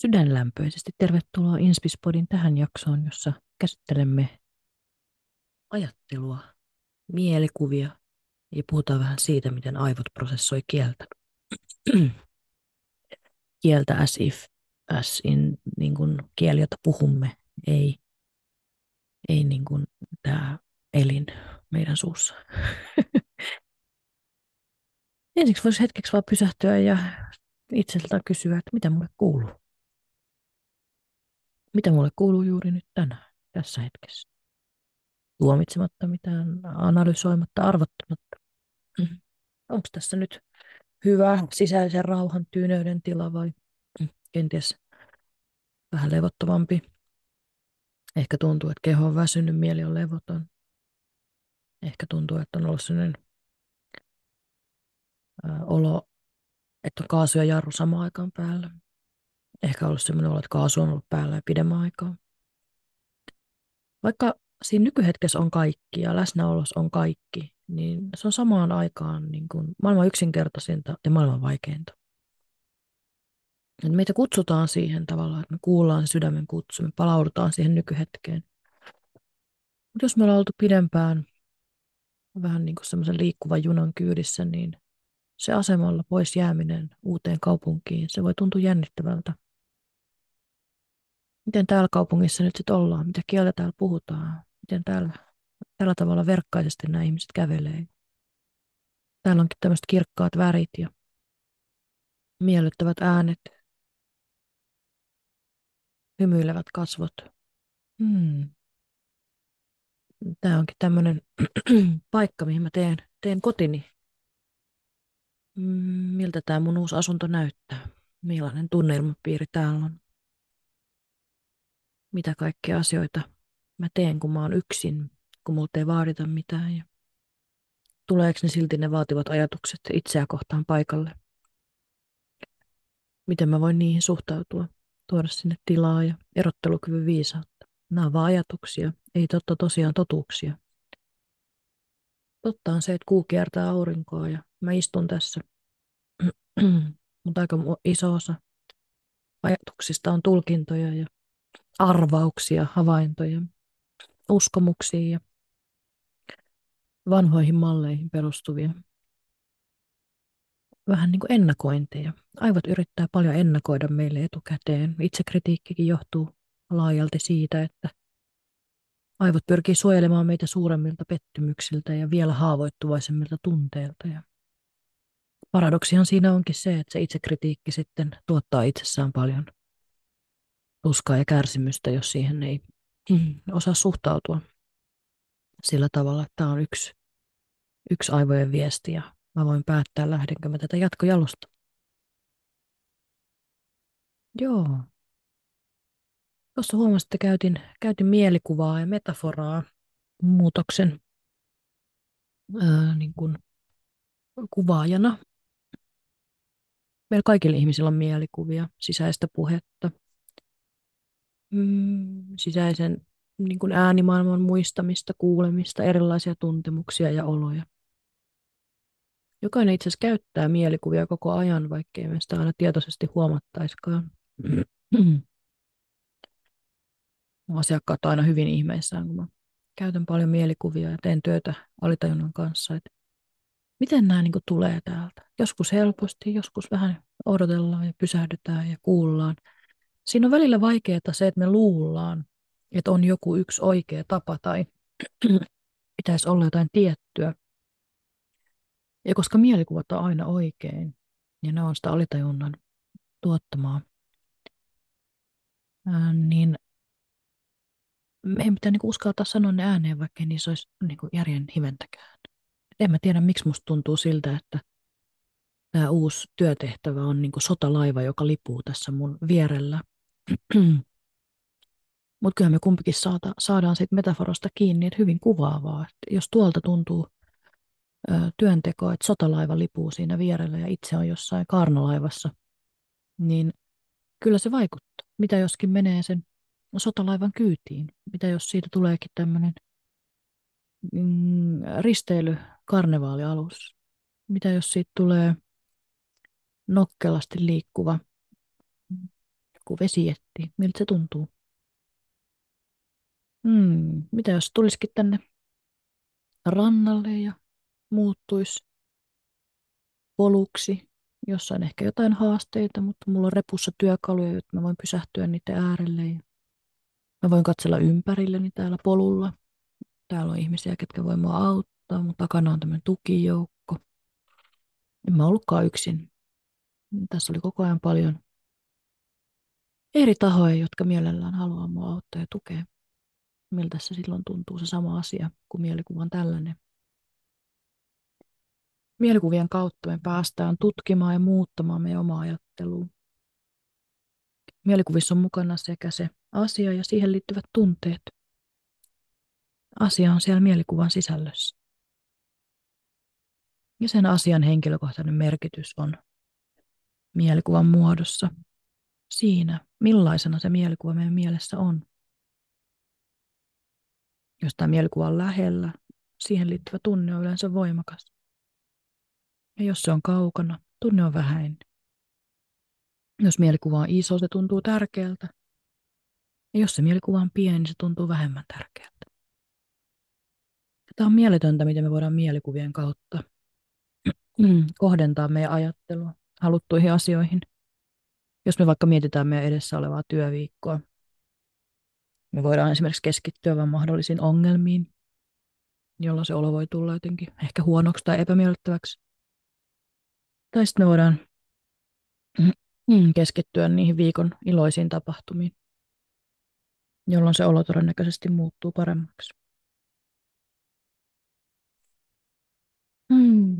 Sydänlämpöisesti tervetuloa Inspispodin tähän jaksoon, jossa käsittelemme ajattelua, mielikuvia ja puhutaan vähän siitä, miten aivot prosessoi kieltä. kieltä as if, as in niin kuin kieli, jota puhumme, ei, ei niin kuin tämä elin meidän suussa. Ensiksi voisi hetkeksi vaan pysähtyä ja itseltään kysyä, että mitä mulle kuuluu. Mitä mulle kuuluu juuri nyt tänään, tässä hetkessä? Tuomitsematta mitään, analysoimatta, arvottamatta. Mm. Onko tässä nyt hyvä sisäisen rauhan tyyneyden tila vai kenties vähän levottomampi? Ehkä tuntuu, että keho on väsynyt, mieli on levoton. Ehkä tuntuu, että on ollut sellainen olo, että on kaasu ja jarru samaan aikaan päällä. Ehkä ollut sellainen olo, että kaasu on ollut päällä pidemmän aikaa. Vaikka siinä nykyhetkessä on kaikki ja läsnäolos on kaikki, niin se on samaan aikaan niin kuin maailman yksinkertaisinta ja maailman vaikeinta. Et meitä kutsutaan siihen tavallaan, että me kuullaan se sydämen kutsu, me palaudutaan siihen nykyhetkeen. Mutta jos me ollaan oltu pidempään vähän niin kuin semmoisen liikkuvan junan kyydissä, niin se asemalla pois jääminen uuteen kaupunkiin, se voi tuntua jännittävältä. Miten täällä kaupungissa nyt sitten ollaan? Mitä kieltä täällä puhutaan? Miten täällä, tällä tavalla verkkaisesti nämä ihmiset kävelee? Täällä onkin tämmöiset kirkkaat värit ja miellyttävät äänet, hymyilevät kasvot. Hmm. Tämä onkin tämmöinen paikka, mihin mä teen, teen kotini. Mm, miltä tämä mun uusi asunto näyttää? Millainen tunnelmapiiri täällä on? Mitä kaikkia asioita mä teen, kun mä oon yksin, kun multa ei vaadita mitään. Ja tuleeko ne silti ne vaativat ajatukset itseä kohtaan paikalle? Miten mä voin niihin suhtautua? Tuoda sinne tilaa ja erottelukyvyn viisautta. Nämä on vaan ajatuksia, ei totta tosiaan totuuksia. Totta on se, että kuu kiertää aurinkoa ja mä istun tässä. Mutta aika iso osa ajatuksista on tulkintoja ja arvauksia, havaintoja, uskomuksia ja vanhoihin malleihin perustuvia vähän niin kuin ennakointeja. Aivot yrittää paljon ennakoida meille etukäteen. Itsekritiikkikin johtuu laajalti siitä, että aivot pyrkii suojelemaan meitä suuremmilta pettymyksiltä ja vielä haavoittuvaisemmilta tunteilta. Ja paradoksihan siinä onkin se, että se itsekritiikki sitten tuottaa itsessään paljon tuskaa ja kärsimystä, jos siihen ei osaa suhtautua sillä tavalla, että tämä on yksi, yksi aivojen viesti ja mä voin päättää, lähdenkö mä tätä jatkojalusta. Joo. Tuossa huomasin, että käytin, käytin mielikuvaa ja metaforaa muutoksen ää, niin kuin kuvaajana. Meillä kaikilla ihmisillä on mielikuvia, sisäistä puhetta, mm, sisäisen niin kuin äänimaailman muistamista, kuulemista, erilaisia tuntemuksia ja oloja. Jokainen itse asiassa käyttää mielikuvia koko ajan, vaikkei me sitä aina tietoisesti huomattaiskaan. Asiakkaat on aina hyvin ihmeissään, kun mä käytän paljon mielikuvia ja teen työtä alitajunnan kanssa. Että miten nämä niin tulee täältä? Joskus helposti, joskus vähän odotellaan ja pysähdytään ja kuullaan. Siinä on välillä vaikeaa se, että me luullaan, että on joku yksi oikea tapa tai pitäisi olla jotain tiettyä. Ja koska mielikuvat on aina oikein, ja ne on sitä alitajunnan tuottamaa, niin meidän pitää niinku uskaltaa sanoa ne ääneen, vaikka niissä olisi niinku järjen hiventäkään. En mä tiedä, miksi musta tuntuu siltä, että tämä uusi työtehtävä on niinku sotalaiva, joka lipuu tässä mun vierellä. Mutta kyllä me kumpikin saada, saadaan siitä metaforasta kiinni, että hyvin kuvaavaa. Että jos tuolta tuntuu ö, työnteko, että sotalaiva lipuu siinä vierellä ja itse on jossain kaarnalaivassa, niin kyllä se vaikuttaa. Mitä joskin menee sen sotalaivan kyytiin? Mitä jos siitä tuleekin tämmöinen mm, risteily karnevaalialussa? Mitä jos siitä tulee nokkelasti liikkuva kun vesi. Miltä se tuntuu? Hmm, mitä jos tulisikin tänne rannalle ja muuttuisi poluksi, jossa on ehkä jotain haasteita, mutta mulla on repussa työkaluja, että mä voin pysähtyä niiden äärelle ja mä voin katsella ympärilleni täällä polulla. Täällä on ihmisiä, ketkä voi mua auttaa, mutta takana on tämmöinen tukijoukko. En mä ollutkaan yksin. Tässä oli koko ajan paljon eri tahoja, jotka mielellään haluaa mua auttaa ja tukea. Miltä se silloin tuntuu se sama asia, kun mielikuva on tällainen. Mielikuvien kautta me päästään tutkimaan ja muuttamaan meidän omaa ajattelua. Mielikuvissa on mukana sekä se asia ja siihen liittyvät tunteet. Asia on siellä mielikuvan sisällössä. Ja sen asian henkilökohtainen merkitys on mielikuvan muodossa siinä, millaisena se mielikuva meidän mielessä on. Jos tämä mielikuva on lähellä, siihen liittyvä tunne on yleensä voimakas. Ja jos se on kaukana, tunne on vähäinen. Jos mielikuva on iso, se tuntuu tärkeältä. Ja jos se mielikuva on pieni, se tuntuu vähemmän tärkeältä. Tämä on mieletöntä, miten me voidaan mielikuvien kautta kohdentaa meidän ajattelua haluttuihin asioihin. Jos me vaikka mietitään meidän edessä olevaa työviikkoa, me voidaan esimerkiksi keskittyä vain mahdollisiin ongelmiin, jolloin se olo voi tulla jotenkin ehkä huonoksi tai epämiellyttäväksi. Tai sitten me voidaan keskittyä niihin viikon iloisiin tapahtumiin, jolloin se olo todennäköisesti muuttuu paremmaksi. Hmm.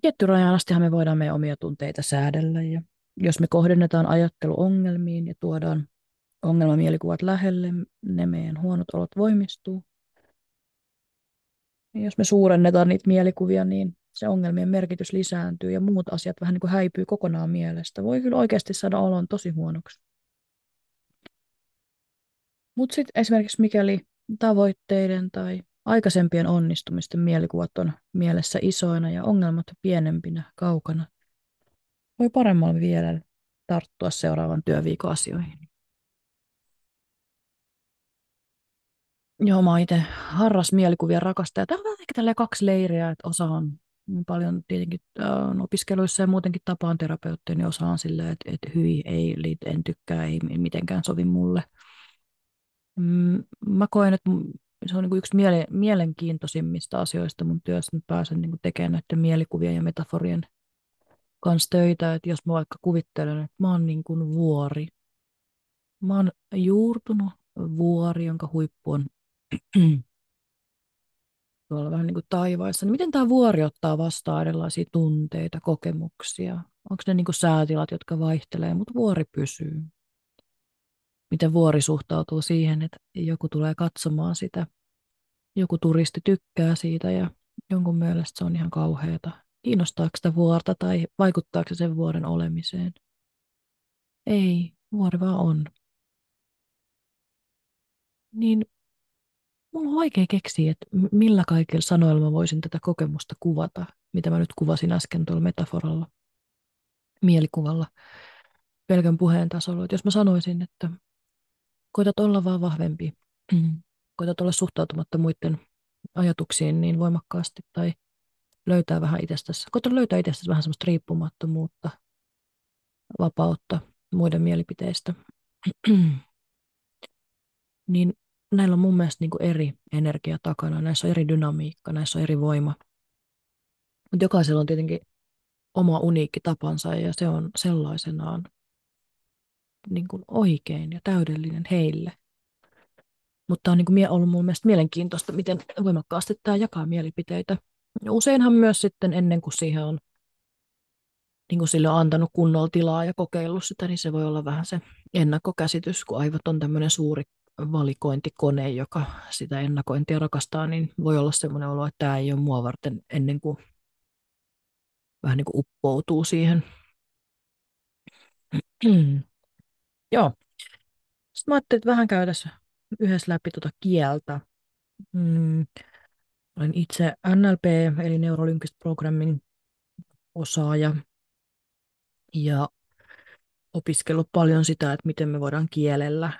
Tietty rajan astihan me voidaan meidän omia tunteita säädellä ja jos me kohdennetaan ajattelu ongelmiin ja tuodaan ongelmamielikuvat lähelle, ne meidän huonot olot voimistuu. Ja jos me suurennetaan niitä mielikuvia, niin se ongelmien merkitys lisääntyy ja muut asiat vähän niin kuin häipyy kokonaan mielestä. Voi kyllä oikeasti saada olon tosi huonoksi. Mutta sitten esimerkiksi mikäli tavoitteiden tai aikaisempien onnistumisten mielikuvat on mielessä isoina ja ongelmat pienempinä, kaukana, voi paremmalla vielä tarttua seuraavan työviikon asioihin. Joo, mä itse harras mielikuvia rakastaja. Täällä on ehkä tällä kaksi leiriä, että osa on paljon tietenkin äh, opiskeluissa ja muutenkin tapaan terapeutteja, niin osa on silleen, että, että hyi, ei, en tykkää, ei mitenkään sovi mulle. Mm, mä koen, että se on niin kuin yksi miele, mielenkiintoisimmista asioista mun työssä, että pääsen niin kuin tekemään näiden mielikuvien ja metaforien kanssa töitä, että jos mä vaikka kuvittelen, että mä oon niin kuin vuori. Mä oon juurtunut vuori, jonka huippu on tuolla vähän niin kuin taivaissa, niin miten tämä vuori ottaa vastaan erilaisia tunteita, kokemuksia? Onko ne niin kuin säätilat, jotka vaihtelee, mutta vuori pysyy? Miten vuori suhtautuu siihen, että joku tulee katsomaan sitä, joku turisti tykkää siitä ja jonkun mielestä se on ihan kauheata. Kiinnostaako sitä vuorta tai vaikuttaako se sen vuoren olemiseen? Ei, vuori vaan on. Niin Mulla on vaikea keksiä, että millä kaikilla sanoilla mä voisin tätä kokemusta kuvata, mitä mä nyt kuvasin äsken tuolla metaforalla, mielikuvalla, pelkän puheen tasolla. Että jos mä sanoisin, että koitat olla vaan vahvempi, koitat olla suhtautumatta muiden ajatuksiin niin voimakkaasti tai löytää vähän itsestäsi, koitat löytää itsestäsi vähän semmoista riippumattomuutta, vapautta muiden mielipiteistä, niin näillä on mun mielestä niin kuin eri energia takana, näissä on eri dynamiikka, näissä on eri voima. Mutta jokaisella on tietenkin oma uniikki tapansa ja se on sellaisenaan niin kuin oikein ja täydellinen heille. Mutta on niin kuin ollut mun mielestä mielenkiintoista, miten voimakkaasti tämä jakaa mielipiteitä. Useinhan myös sitten ennen kuin siihen on niin kuin sille on antanut kunnolla tilaa ja kokeillut sitä, niin se voi olla vähän se ennakkokäsitys, kun aivot on tämmöinen suuri valikointikone, joka sitä ennakointia rakastaa, niin voi olla semmoinen olo, että tämä ei ole mua varten ennen kuin vähän niin kuin uppoutuu siihen. Joo. Sitten mä ajattelin, että vähän käytäisiin yhdessä läpi tuota kieltä. Mm. Olen itse NLP, eli Neurolinguistic Programming osaaja. Ja opiskellut paljon sitä, että miten me voidaan kielellä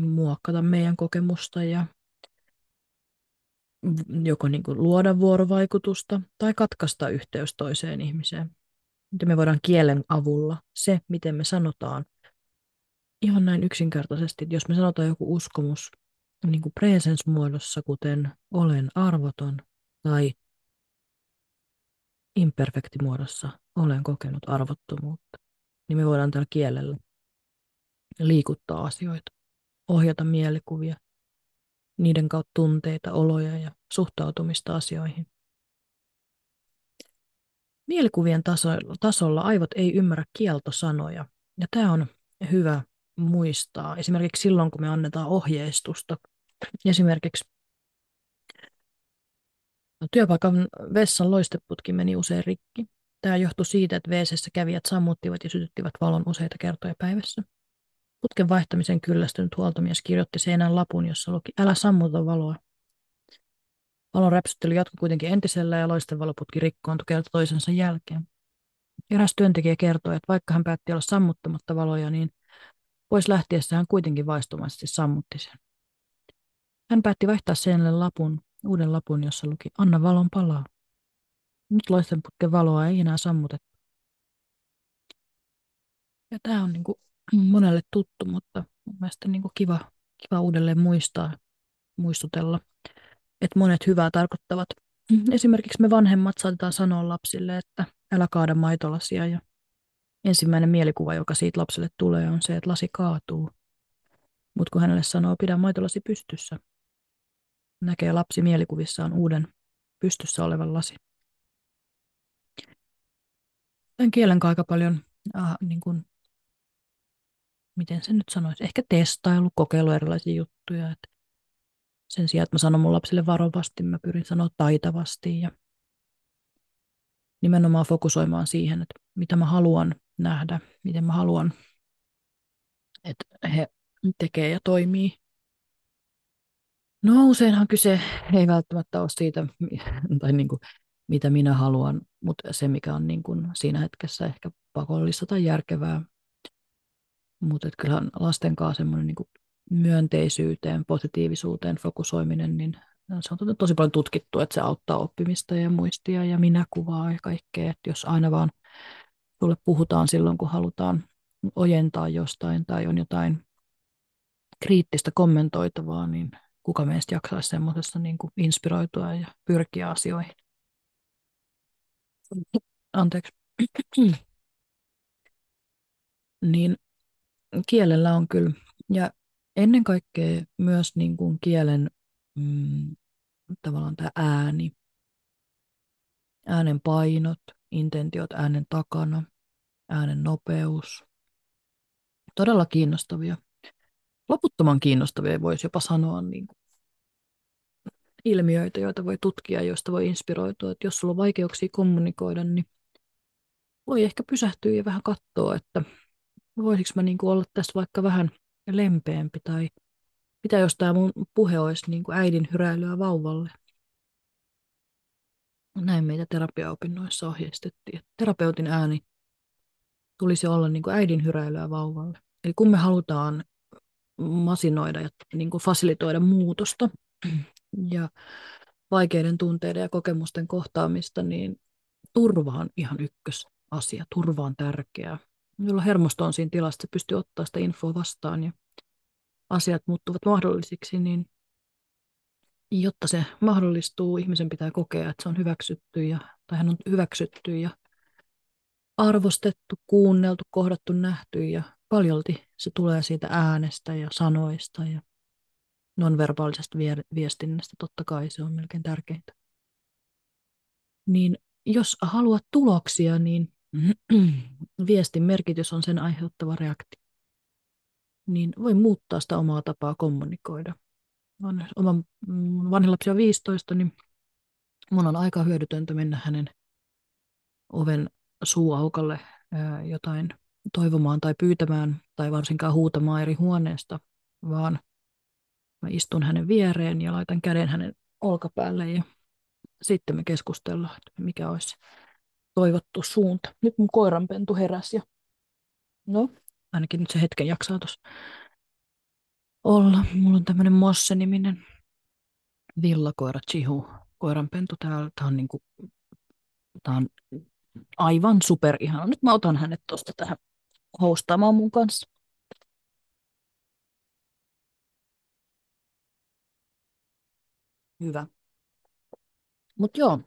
muokata meidän kokemusta ja joko niin kuin luoda vuorovaikutusta tai katkaista yhteys toiseen ihmiseen. Miten me voidaan kielen avulla se, miten me sanotaan, ihan näin yksinkertaisesti, että jos me sanotaan joku uskomus niin kuin presence-muodossa, kuten olen arvoton, tai imperfektimuodossa olen kokenut arvottomuutta, niin me voidaan tällä kielellä liikuttaa asioita, ohjata mielikuvia, niiden kautta tunteita, oloja ja suhtautumista asioihin. Mielikuvien tasolla, aivot ei ymmärrä kieltosanoja, ja tämä on hyvä muistaa. Esimerkiksi silloin, kun me annetaan ohjeistusta. Esimerkiksi työpaikan vessan loisteputki meni usein rikki. Tämä johtui siitä, että wc kävijät sammuttivat ja sytyttivät valon useita kertoja päivässä. Putken vaihtamisen kyllästynyt huoltomies kirjoitti seinän lapun, jossa luki, älä sammuta valoa. Valon räpsyttely jatkui kuitenkin entisellä ja loistevaloputki rikkoontui kerta toisensa jälkeen. Eräs työntekijä kertoi, että vaikka hän päätti olla sammuttamatta valoja, niin pois lähtiessä hän kuitenkin vaistumasti sammutti sen. Hän päätti vaihtaa seinälle lapun, uuden lapun, jossa luki Anna valon palaa. Nyt loistenputken valoa ei enää sammutettu. Ja tämä on niin kuin monelle tuttu, mutta mun mielestä niin kuin kiva, kiva uudelleen muistaa, muistutella, että monet hyvää tarkoittavat. Esimerkiksi me vanhemmat saatetaan sanoa lapsille, että älä kaada maitolasia ja ensimmäinen mielikuva, joka siitä lapselle tulee, on se, että lasi kaatuu. Mutta kun hänelle sanoo, pidä maitolasi pystyssä, näkee lapsi mielikuvissaan uuden pystyssä olevan lasi. Tämän kielen aika paljon, ah, niin kuin, miten se nyt sanoisi, ehkä testailu, kokeilu erilaisia juttuja. Että sen sijaan, että mä sanon mun lapsille varovasti, mä pyrin sanoa taitavasti ja nimenomaan fokusoimaan siihen, että mitä mä haluan nähdä, miten mä haluan, että he tekee ja toimii. No useinhan kyse ei välttämättä ole siitä, tai niin kuin, mitä minä haluan, mutta se, mikä on niin kuin siinä hetkessä ehkä pakollista tai järkevää. Mutta kyllähän lasten kanssa semmoinen niin myönteisyyteen, positiivisuuteen fokusoiminen, niin se on tosi paljon tutkittu, että se auttaa oppimista ja muistia ja minäkuvaa ja kaikkea. Että jos aina vaan sulle puhutaan silloin, kun halutaan ojentaa jostain tai on jotain kriittistä kommentoitavaa, niin kuka meistä jaksaisi semmoisessa niin kuin inspiroitua ja pyrkiä asioihin. Anteeksi. niin kielellä on kyllä, ja ennen kaikkea myös niin kuin kielen mm, tavallaan tämä ääni, äänen painot, intentiot äänen takana, äänen nopeus. Todella kiinnostavia. Loputtoman kiinnostavia voisi jopa sanoa niin kuin ilmiöitä, joita voi tutkia, joista voi inspiroitua. Että jos sulla on vaikeuksia kommunikoida, niin voi ehkä pysähtyä ja vähän katsoa, että voisiko mä niin kuin olla tässä vaikka vähän lempeämpi tai mitä jos tämä mun puhe olisi niin kuin äidin hyräilyä vauvalle. Näin meitä terapiaopinnoissa ohjeistettiin. Terapeutin ääni tulisi olla niin kuin äidin hyräilyä vauvalle. Eli kun me halutaan masinoida ja niin kuin fasilitoida muutosta ja vaikeiden tunteiden ja kokemusten kohtaamista, niin turva on ihan ykkösasia. Turva on tärkeää. Jolloin hermosto on siinä tilassa, että pystyy ottaa sitä infoa vastaan ja asiat muuttuvat mahdollisiksi, niin jotta se mahdollistuu, ihmisen pitää kokea, että se on hyväksytty ja, tai hän on hyväksytty ja arvostettu, kuunneltu, kohdattu, nähty ja paljolti se tulee siitä äänestä ja sanoista ja nonverbaalisesta viestinnästä, totta kai se on melkein tärkeintä. Niin jos haluat tuloksia, niin viestin merkitys on sen aiheuttava reaktio. Niin voi muuttaa sitä omaa tapaa kommunikoida oman vanhin lapsi on 15, niin mun on aika hyödytöntä mennä hänen oven suuaukalle jotain toivomaan tai pyytämään tai varsinkaan huutamaan eri huoneesta, vaan mä istun hänen viereen ja laitan käden hänen olkapäälle ja sitten me keskustellaan, että mikä olisi toivottu suunta. Nyt mun koiranpentu heräsi ja no, ainakin nyt se hetken jaksaa tuossa olla. Mulla on tämmöinen Mosse-niminen villakoira Chihu, koiranpentu täällä. Tämä on, niinku, tää on aivan super ihana. Nyt mä otan hänet tuosta tähän hostaamaan mun kanssa. Hyvä. Mutta joo,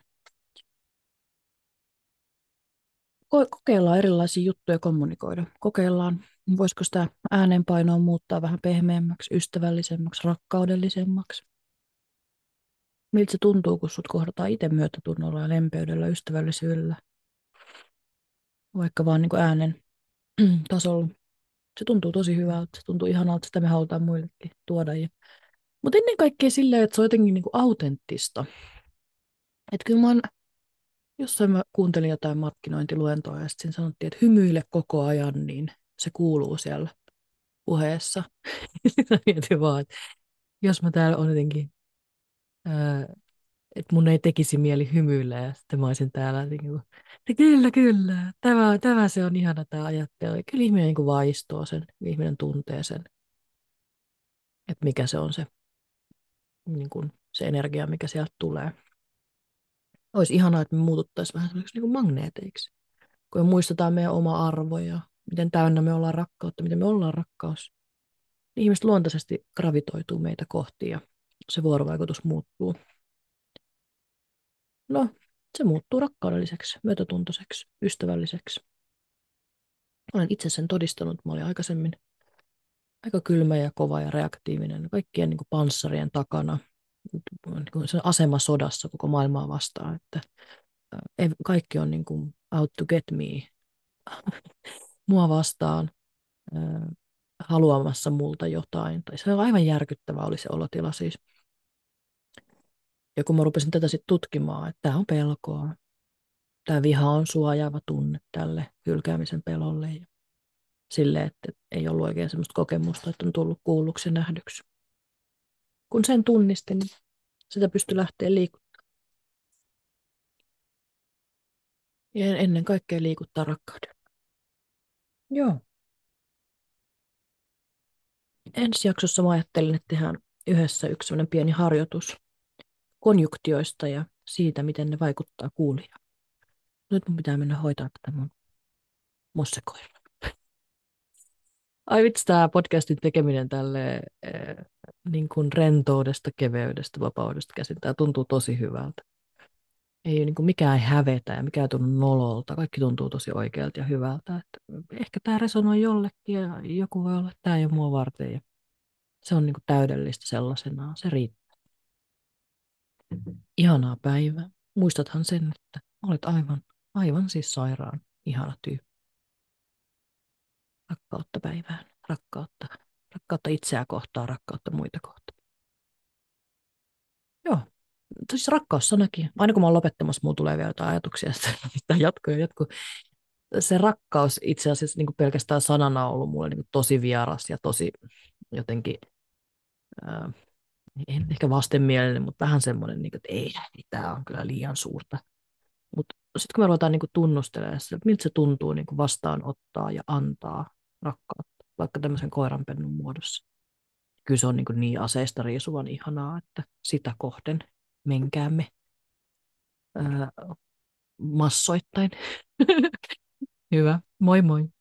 kokeillaan erilaisia juttuja kommunikoida. Kokeillaan, voisiko sitä äänenpainoa muuttaa vähän pehmeämmäksi, ystävällisemmäksi, rakkaudellisemmaksi. Miltä se tuntuu, kun sut kohdataan itse myötätunnolla ja lempeydellä, ystävällisyydellä, vaikka vaan niin äänen tasolla. Se tuntuu tosi hyvältä, se tuntuu ihanalta, sitä me halutaan muillekin tuoda. Ja... Mutta ennen kaikkea silleen, että se on jotenkin niin kuin autenttista. Että kyllä mä oon jossain mä kuuntelin jotain markkinointiluentoa ja sitten sanottiin, että hymyile koko ajan, niin se kuuluu siellä puheessa. Sitten mietin vaan, että jos mä täällä on jotenkin, ää, että mun ei tekisi mieli hymyillä ja sitten mä olisin täällä jotenkin, että kyllä, kyllä, tämä, tämä se on ihana tämä ajattelu. Ja kyllä ihminen niin vaistoo sen, ihminen tuntee sen, että mikä se on se, niin kuin se energia, mikä sieltä tulee. Olisi ihanaa, että me muututtaisiin vähän sellaisiksi niin kuin magneeteiksi, kun me muistetaan meidän oma arvo ja miten täynnä me ollaan rakkautta, miten me ollaan rakkaus. Niin ihmiset luontaisesti gravitoituu meitä kohti ja se vuorovaikutus muuttuu. No, se muuttuu rakkaudelliseksi, myötätuntoiseksi, ystävälliseksi. Olen itse sen todistanut. Mä olin aikaisemmin aika kylmä ja kova ja reaktiivinen kaikkien niin kuin panssarien takana niin se asema sodassa koko maailmaa vastaan, että kaikki on niin kuin out to get me, mua vastaan, haluamassa multa jotain. Tai se on aivan järkyttävä oli se olotila siis. Ja kun mä rupesin tätä sitten tutkimaan, että tämä on pelkoa, tämä viha on suojaava tunne tälle hylkäämisen pelolle ja sille, että ei ollut oikein sellaista kokemusta, että on tullut kuulluksi ja nähdyksi kun sen tunnistin, niin sitä pystyi lähteä liikuttamaan. Ja ennen kaikkea liikuttaa rakkauden. Joo. Ensi jaksossa mä ajattelin, että tehdään yhdessä yksi pieni harjoitus konjuktioista ja siitä, miten ne vaikuttaa kuulijaan. Nyt mun pitää mennä hoitaa tätä mun mossekoiraa. Ai vitsi, tämä podcastin tekeminen tälle äh, niin kuin rentoudesta, keveydestä, vapaudesta käsin. Tämä tuntuu tosi hyvältä. Ei niin kuin mikään ei hävetä ja mikään ei tunnu nololta. Kaikki tuntuu tosi oikealta ja hyvältä. Että ehkä tämä resonoi jollekin ja joku voi olla, että tämä ei ole mua varten. Ja se on niin kuin täydellistä sellaisenaan. Se riittää. Ihanaa päivää. Muistathan sen, että olet aivan, aivan siis sairaan ihana tyyppi rakkautta päivään, rakkautta, rakkautta itseä kohtaan, rakkautta muita kohtaan. Joo, siis rakkaussanakin. Aina kun mä oon lopettamassa, mulla tulee vielä jotain ajatuksia, että jatkuu ja jatkuu. Se rakkaus itse asiassa niin kuin pelkästään sanana on ollut mulle niin kuin tosi vieras ja tosi jotenkin, äh, en ehkä vastenmielinen, mutta vähän semmoinen, niin kuin, että ei, ei tämä on kyllä liian suurta. Mutta sitten kun me ruvetaan niin tunnustelemaan että miltä se tuntuu niin kuin vastaanottaa ja antaa rakkautta, vaikka tämmöisen koiranpennun muodossa. Kyllä se on niin, niin aseista riisuvan ihanaa, että sitä kohden menkäämme ää, massoittain. Hyvä, moi moi.